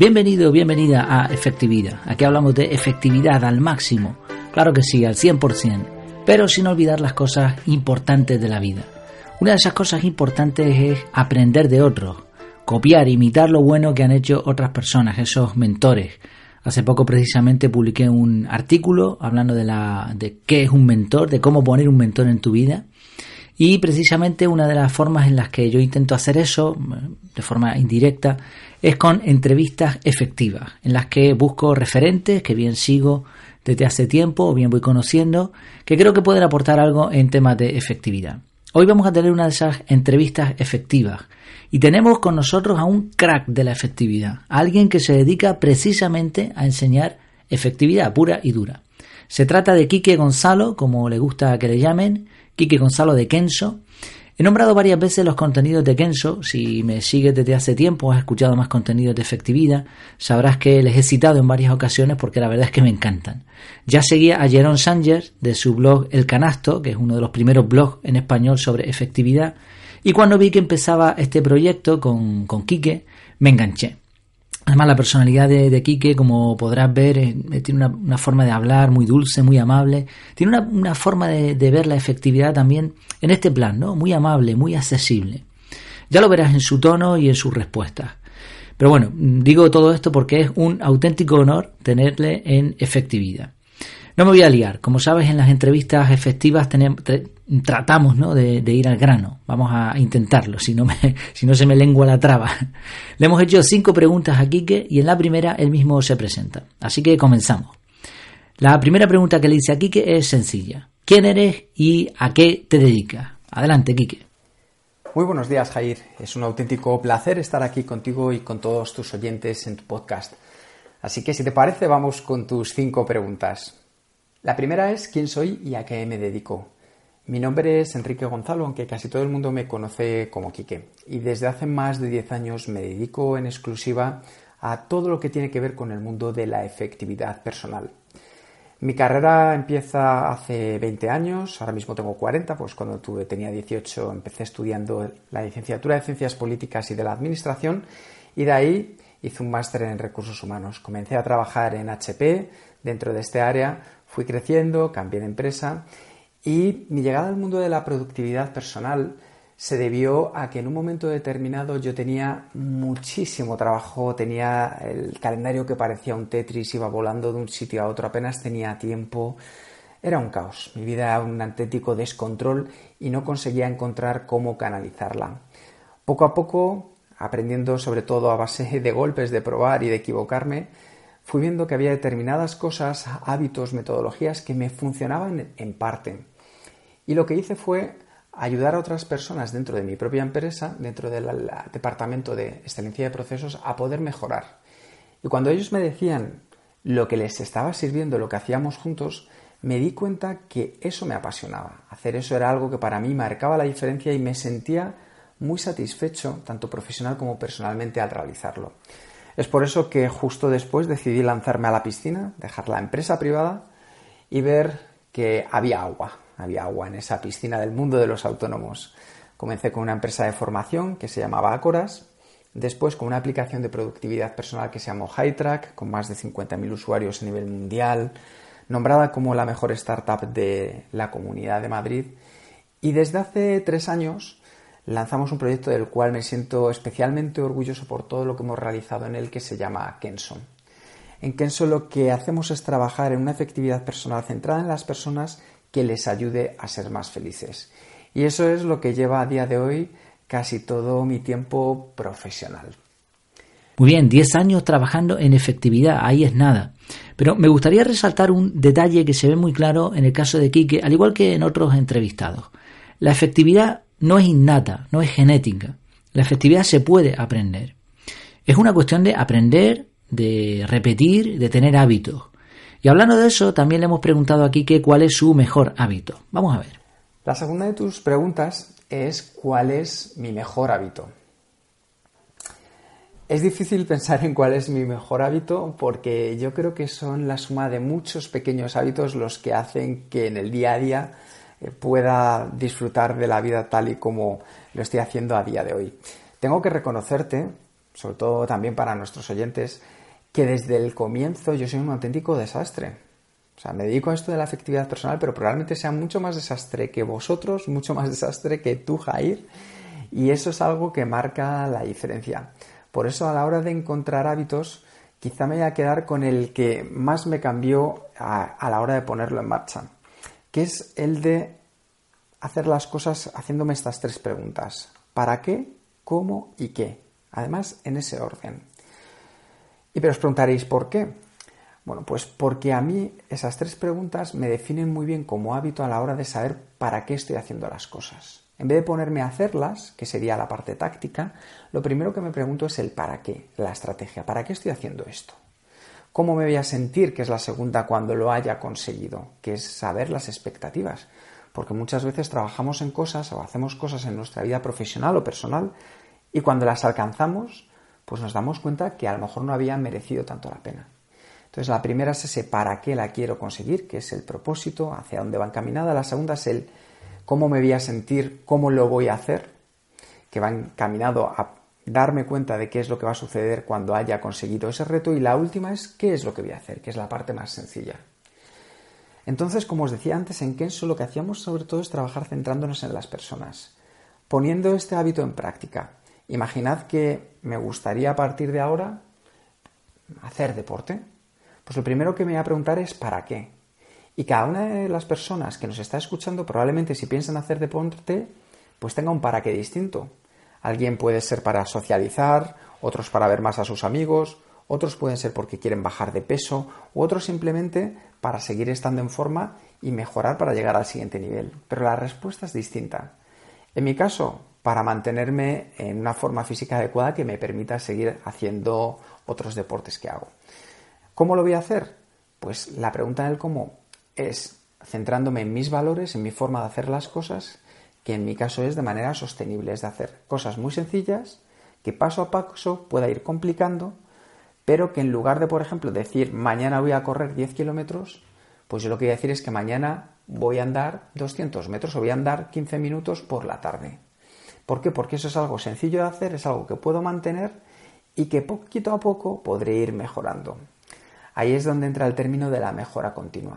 Bienvenido, bienvenida a Efectividad. Aquí hablamos de efectividad al máximo. Claro que sí, al 100%, pero sin olvidar las cosas importantes de la vida. Una de esas cosas importantes es aprender de otros, copiar, imitar lo bueno que han hecho otras personas, esos mentores. Hace poco precisamente publiqué un artículo hablando de, la, de qué es un mentor, de cómo poner un mentor en tu vida. Y precisamente una de las formas en las que yo intento hacer eso, de forma indirecta, es con entrevistas efectivas, en las que busco referentes que bien sigo desde hace tiempo o bien voy conociendo, que creo que pueden aportar algo en temas de efectividad. Hoy vamos a tener una de esas entrevistas efectivas y tenemos con nosotros a un crack de la efectividad, alguien que se dedica precisamente a enseñar efectividad pura y dura. Se trata de Quique Gonzalo, como le gusta que le llamen, Quique Gonzalo de Kenso. He nombrado varias veces los contenidos de Kenso. Si me sigues desde hace tiempo, has escuchado más contenidos de efectividad, sabrás que les he citado en varias ocasiones porque la verdad es que me encantan. Ya seguía a Jerón Sánchez de su blog El Canasto, que es uno de los primeros blogs en español sobre efectividad, y cuando vi que empezaba este proyecto con, con Quique, me enganché. Además, la personalidad de, Quique, como podrás ver, eh, tiene una, forma de hablar muy dulce, muy amable. Tiene una, forma de, ver la efectividad también en este plan, ¿no? Muy amable, muy accesible. Ya lo verás en su tono y en sus respuestas. Pero bueno, digo todo esto porque es un auténtico honor tenerle en efectividad. No me voy a liar. Como sabes, en las entrevistas efectivas tenemos, tratamos ¿no? de, ir al grano. Vamos a intentarlo, si no, me, si no se me lengua la traba. Le hemos hecho cinco preguntas a Quique y en la primera él mismo se presenta. Así que comenzamos. La primera pregunta que le hice a Quique es sencilla. ¿Quién eres y a qué te dedicas? Adelante, Quique. Muy buenos días, Jair. Es un auténtico placer estar aquí contigo y con todos tus oyentes en tu podcast. Así que si te parece, vamos con tus cinco preguntas. La primera es quién soy y a qué me dedico. Mi nombre es Enrique Gonzalo, aunque casi todo el mundo me conoce como Quique. Y desde hace más de 10 años me dedico en exclusiva a todo lo que tiene que ver con el mundo de la efectividad personal. Mi carrera empieza hace 20 años, ahora mismo tengo 40, pues cuando tuve, tenía 18 empecé estudiando la licenciatura de Ciencias Políticas y de la Administración y de ahí hice un máster en Recursos Humanos. Comencé a trabajar en HP dentro de este área Fui creciendo, cambié de empresa y mi llegada al mundo de la productividad personal se debió a que en un momento determinado yo tenía muchísimo trabajo, tenía el calendario que parecía un Tetris, iba volando de un sitio a otro, apenas tenía tiempo. Era un caos, mi vida era un auténtico descontrol y no conseguía encontrar cómo canalizarla. Poco a poco, aprendiendo sobre todo a base de golpes, de probar y de equivocarme, fui viendo que había determinadas cosas, hábitos, metodologías que me funcionaban en parte. Y lo que hice fue ayudar a otras personas dentro de mi propia empresa, dentro del departamento de excelencia de procesos, a poder mejorar. Y cuando ellos me decían lo que les estaba sirviendo, lo que hacíamos juntos, me di cuenta que eso me apasionaba. Hacer eso era algo que para mí marcaba la diferencia y me sentía muy satisfecho, tanto profesional como personalmente, al realizarlo. Es por eso que justo después decidí lanzarme a la piscina, dejar la empresa privada y ver que había agua, había agua en esa piscina del mundo de los autónomos. Comencé con una empresa de formación que se llamaba Acoras, después con una aplicación de productividad personal que se llamó HighTrack, con más de 50.000 usuarios a nivel mundial, nombrada como la mejor startup de la comunidad de Madrid. Y desde hace tres años lanzamos un proyecto del cual me siento especialmente orgulloso por todo lo que hemos realizado en él que se llama Kenso. En Kenso lo que hacemos es trabajar en una efectividad personal centrada en las personas que les ayude a ser más felices. Y eso es lo que lleva a día de hoy casi todo mi tiempo profesional. Muy bien, 10 años trabajando en efectividad, ahí es nada. Pero me gustaría resaltar un detalle que se ve muy claro en el caso de Quique, al igual que en otros entrevistados. La efectividad no es innata, no es genética. La efectividad se puede aprender. Es una cuestión de aprender, de repetir, de tener hábitos. Y hablando de eso, también le hemos preguntado aquí que cuál es su mejor hábito. Vamos a ver. La segunda de tus preguntas es cuál es mi mejor hábito. Es difícil pensar en cuál es mi mejor hábito porque yo creo que son la suma de muchos pequeños hábitos los que hacen que en el día a día eh, pueda disfrutar de la vida tal y como lo estoy haciendo a día de hoy. Tengo que reconocerte, sobre todo también para nuestros oyentes, que desde el comienzo yo soy un auténtico desastre. O sea, me dedico a esto de la efectividad personal, pero probablemente sea mucho más desastre que vosotros, mucho más desastre que tú, Jair. Y eso es algo que marca la diferencia. Por eso a la hora de encontrar hábitos, quizá me voy a quedar con el que más me cambió a, a la hora de ponerlo en marcha, que es el de hacer las cosas haciéndome estas tres preguntas. ¿Para qué? ¿Cómo? ¿Y qué? Además, en ese orden. Y pero os preguntaréis, ¿por qué? Bueno, pues porque a mí esas tres preguntas me definen muy bien como hábito a la hora de saber para qué estoy haciendo las cosas. En vez de ponerme a hacerlas, que sería la parte táctica, lo primero que me pregunto es el para qué, la estrategia. ¿Para qué estoy haciendo esto? ¿Cómo me voy a sentir, que es la segunda, cuando lo haya conseguido? Que es saber las expectativas. Porque muchas veces trabajamos en cosas o hacemos cosas en nuestra vida profesional o personal y cuando las alcanzamos, pues nos damos cuenta que a lo mejor no habían merecido tanto la pena. Entonces la primera es ese para qué la quiero conseguir, que es el propósito, hacia dónde va encaminada. La segunda es el cómo me voy a sentir, cómo lo voy a hacer, que va encaminado a darme cuenta de qué es lo que va a suceder cuando haya conseguido ese reto. Y la última es qué es lo que voy a hacer, que es la parte más sencilla. Entonces, como os decía antes, en Kenso lo que hacíamos sobre todo es trabajar centrándonos en las personas, poniendo este hábito en práctica. Imaginad que me gustaría a partir de ahora hacer deporte. Pues lo primero que me voy a preguntar es ¿para qué? Y cada una de las personas que nos está escuchando probablemente si piensan hacer deporte, pues tenga un para qué distinto. Alguien puede ser para socializar, otros para ver más a sus amigos, otros pueden ser porque quieren bajar de peso, u otros simplemente para seguir estando en forma y mejorar para llegar al siguiente nivel. Pero la respuesta es distinta. En mi caso, para mantenerme en una forma física adecuada que me permita seguir haciendo otros deportes que hago. ¿Cómo lo voy a hacer? Pues la pregunta del cómo es centrándome en mis valores, en mi forma de hacer las cosas, que en mi caso es de manera sostenible, es de hacer cosas muy sencillas que paso a paso pueda ir complicando, pero que en lugar de, por ejemplo, decir mañana voy a correr 10 kilómetros, pues yo lo que voy a decir es que mañana voy a andar 200 metros o voy a andar 15 minutos por la tarde. ¿Por qué? Porque eso es algo sencillo de hacer, es algo que puedo mantener y que poquito a poco podré ir mejorando. Ahí es donde entra el término de la mejora continua.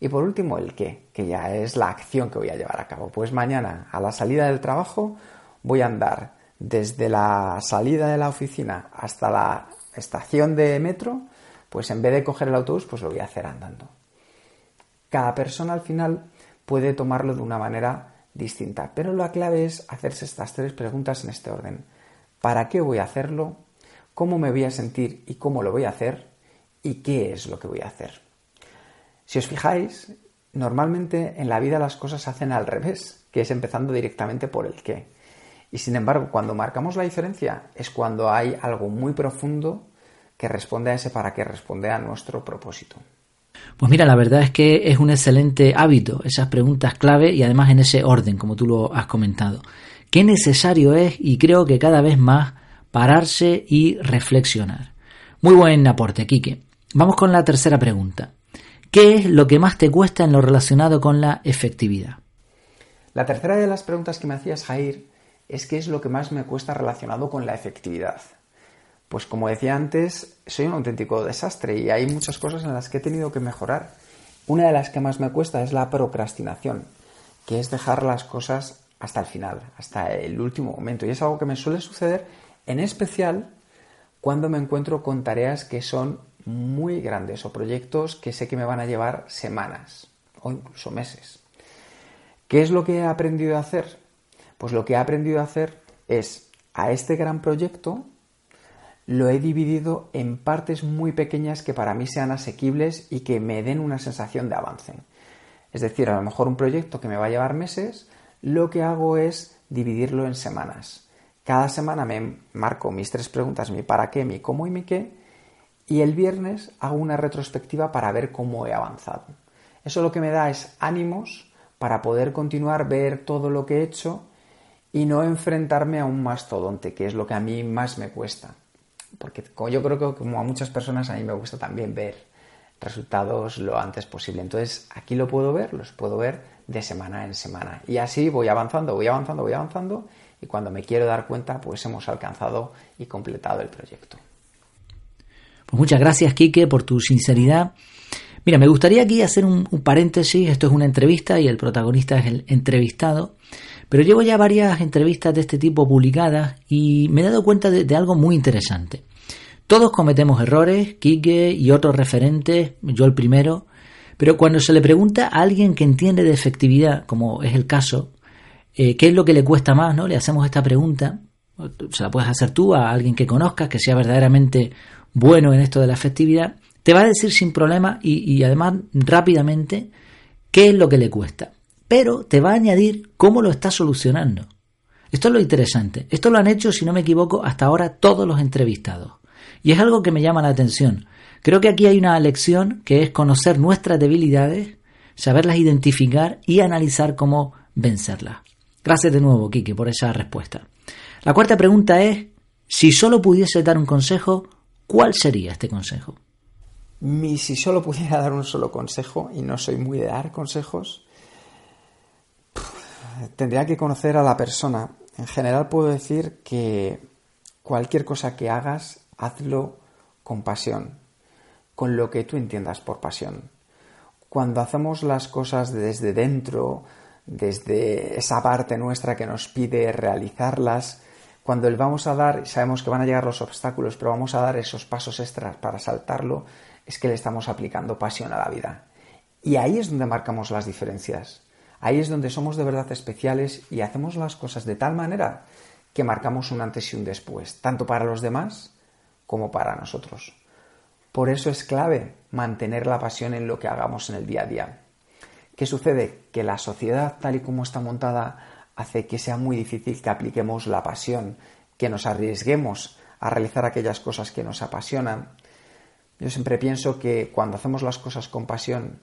Y por último, el qué, que ya es la acción que voy a llevar a cabo. Pues mañana, a la salida del trabajo, voy a andar desde la salida de la oficina hasta la estación de metro, pues en vez de coger el autobús, pues lo voy a hacer andando. Cada persona al final puede tomarlo de una manera distinta. Pero la clave es hacerse estas tres preguntas en este orden. ¿Para qué voy a hacerlo? ¿Cómo me voy a sentir y cómo lo voy a hacer? ¿Y qué es lo que voy a hacer? Si os fijáis, normalmente en la vida las cosas se hacen al revés, que es empezando directamente por el qué. Y sin embargo, cuando marcamos la diferencia es cuando hay algo muy profundo que responde a ese para qué, responde a nuestro propósito. Pues mira, la verdad es que es un excelente hábito, esas preguntas clave y además en ese orden, como tú lo has comentado. Qué necesario es, y creo que cada vez más, pararse y reflexionar. Muy buen aporte, Quique. Vamos con la tercera pregunta. ¿Qué es lo que más te cuesta en lo relacionado con la efectividad? La tercera de las preguntas que me hacías, Jair, es qué es lo que más me cuesta relacionado con la efectividad. Pues como decía antes, soy un auténtico desastre y hay muchas cosas en las que he tenido que mejorar. Una de las que más me cuesta es la procrastinación, que es dejar las cosas hasta el final, hasta el último momento. Y es algo que me suele suceder en especial cuando me encuentro con tareas que son muy grandes o proyectos que sé que me van a llevar semanas o incluso meses. ¿Qué es lo que he aprendido a hacer? Pues lo que he aprendido a hacer es a este gran proyecto lo he dividido en partes muy pequeñas que para mí sean asequibles y que me den una sensación de avance. Es decir, a lo mejor un proyecto que me va a llevar meses, lo que hago es dividirlo en semanas. Cada semana me marco mis tres preguntas, mi para qué, mi cómo y mi qué, y el viernes hago una retrospectiva para ver cómo he avanzado. Eso lo que me da es ánimos para poder continuar, ver todo lo que he hecho y no enfrentarme a un mastodonte, que es lo que a mí más me cuesta porque yo creo que como a muchas personas a mí me gusta también ver resultados lo antes posible. Entonces aquí lo puedo ver, los puedo ver de semana en semana. Y así voy avanzando, voy avanzando, voy avanzando y cuando me quiero dar cuenta, pues hemos alcanzado y completado el proyecto. Pues muchas gracias, Quique, por tu sinceridad. Mira, me gustaría aquí hacer un, paréntesis. Esto es una entrevista y el protagonista es el entrevistado. Pero llevo ya varias entrevistas de este tipo publicadas y me he dado cuenta de, algo muy interesante. Todos cometemos errores, Quique y otros referentes, yo el primero, pero cuando se le pregunta a alguien que entiende de efectividad, como es el caso, eh, ¿qué es lo que le cuesta más? ¿no? Le hacemos esta pregunta, se la puedes hacer tú a alguien que conozcas, que sea verdaderamente bueno en esto de la efectividad, te va a decir sin problema y, además rápidamente qué es lo que le cuesta. Pero te va a añadir cómo lo está solucionando. Esto es lo interesante. Esto lo han hecho, si no me equivoco, hasta ahora todos los entrevistados. Y es algo que me llama la atención. Creo que aquí hay una lección que es conocer nuestras debilidades, saberlas identificar y analizar cómo vencerlas. Gracias de nuevo, Kiki, por esa respuesta. La cuarta pregunta es, si solo pudiese dar un consejo, ¿cuál sería este consejo? Mi, si solo pudiera dar un solo consejo, y no soy muy de dar consejos, tendría que conocer a la persona. En general puedo decir que cualquier cosa que hagas, hazlo con pasión, con lo que tú entiendas por pasión. Cuando hacemos las cosas desde dentro, desde esa parte nuestra que nos pide realizarlas, cuando le vamos a dar, sabemos que van a llegar los obstáculos, pero vamos a dar esos pasos extras para saltarlo, es que le estamos aplicando pasión a la vida. Y ahí es donde marcamos las diferencias. Ahí es donde somos de verdad especiales y hacemos las cosas de tal manera que marcamos un antes y un después, tanto para los demás como para nosotros. Por eso es clave mantener la pasión en lo que hagamos en el día a día. ¿Qué sucede? Que la sociedad tal y como está montada hace que sea muy difícil que apliquemos la pasión, que nos arriesguemos a realizar aquellas cosas que nos apasionan yo siempre pienso que cuando hacemos las cosas con pasión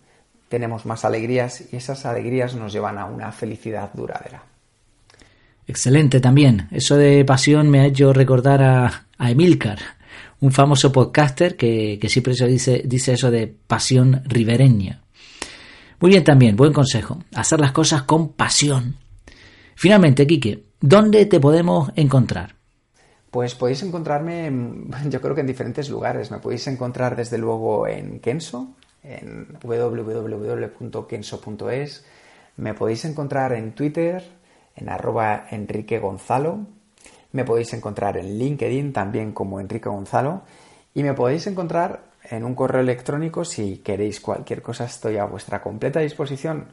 tenemos más alegrías y esas alegrías nos llevan a una felicidad duradera. Excelente también. Eso de pasión me ha hecho recordar a, Emilcar, un famoso podcaster que, siempre se dice, dice eso de pasión ribereña. Muy bien también, buen consejo. Hacer las cosas con pasión. Finalmente, Quique, ¿dónde te podemos encontrar? Pues podéis encontrarme, yo creo que en diferentes lugares. Me podéis encontrar desde luego en Kenso, en www.kenso.es. Me podéis encontrar en Twitter, en arroba Enrique Gonzalo. Me podéis encontrar en LinkedIn también como Enrique Gonzalo. Y me podéis encontrar en un correo electrónico si queréis cualquier cosa. Estoy a vuestra completa disposición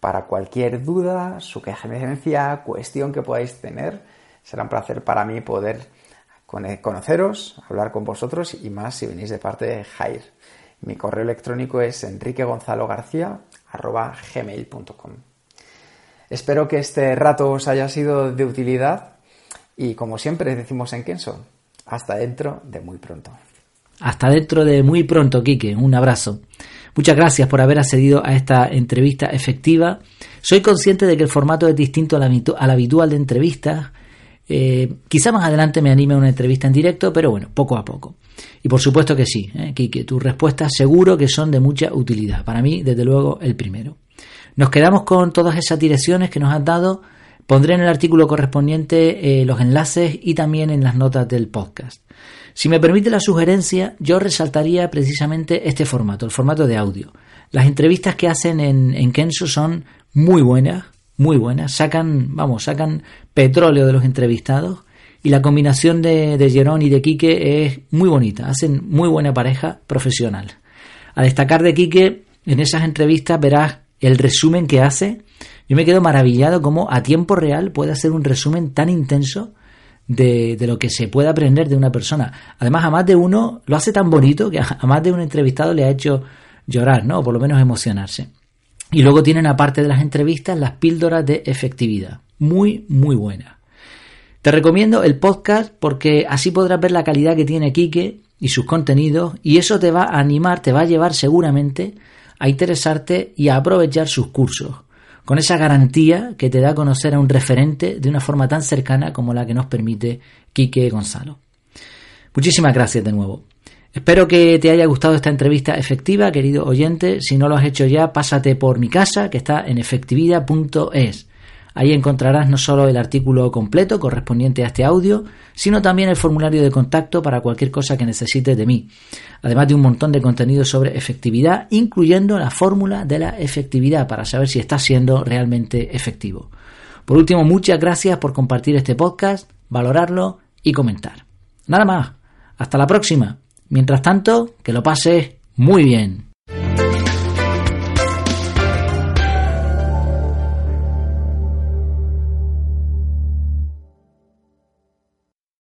para cualquier duda, sugerencia, cuestión que podáis tener. Será un placer para mí poder conoceros, hablar con vosotros y más si venís de parte de Jair. Mi correo electrónico es enriquegonzalogarcía.gmail.com Espero que este rato os haya sido de utilidad y como siempre decimos en Kenso, hasta dentro de muy pronto. Hasta dentro de muy pronto, Quique. Un abrazo. Muchas gracias por haber accedido a esta entrevista efectiva. Soy consciente de que el formato es distinto al habitual de entrevistas eh, quizá más adelante me anime a una entrevista en directo, pero bueno, poco a poco. Y por supuesto que sí, ¿eh? que tus respuestas seguro que son de mucha utilidad. Para mí, desde luego, el primero. Nos quedamos con todas esas direcciones que nos has dado. Pondré en el artículo correspondiente eh, los enlaces y también en las notas del podcast. Si me permite la sugerencia, yo resaltaría precisamente este formato, el formato de audio. Las entrevistas que hacen en, en son muy buenas, muy buenas. Sacan, vamos, sacan petróleo de los entrevistados y la combinación de, de y de Quique es muy bonita. Hacen muy buena pareja profesional. A destacar de Quique, en esas entrevistas verás el resumen que hace. Yo me quedo maravillado cómo a tiempo real puede hacer un resumen tan intenso de, de, lo que se puede aprender de una persona. Además, a más de uno lo hace tan bonito que a más de un entrevistado le ha hecho llorar, ¿no? O por lo menos emocionarse. Y luego tienen, aparte de las entrevistas, las píldoras de efectividad. Muy, muy buena. Te recomiendo el podcast porque así podrás ver la calidad que tiene Quique y sus contenidos y eso te va a animar, te va a llevar seguramente a interesarte y a aprovechar sus cursos, con esa garantía que te da a conocer a un referente de una forma tan cercana como la que nos permite Quique Gonzalo. Muchísimas gracias de nuevo. Espero que te haya gustado esta entrevista efectiva, querido oyente. Si no lo has hecho ya, pásate por mi casa, que está en efectividad.es. Ahí encontrarás no solo el artículo completo correspondiente a este audio, sino también el formulario de contacto para cualquier cosa que necesites de mí, además de un montón de contenido sobre efectividad, incluyendo la fórmula de la efectividad para saber si estás siendo realmente efectivo. Por último, muchas gracias por compartir este podcast, valorarlo y comentar. Nada más, hasta la próxima. Mientras tanto, que lo pases muy bien.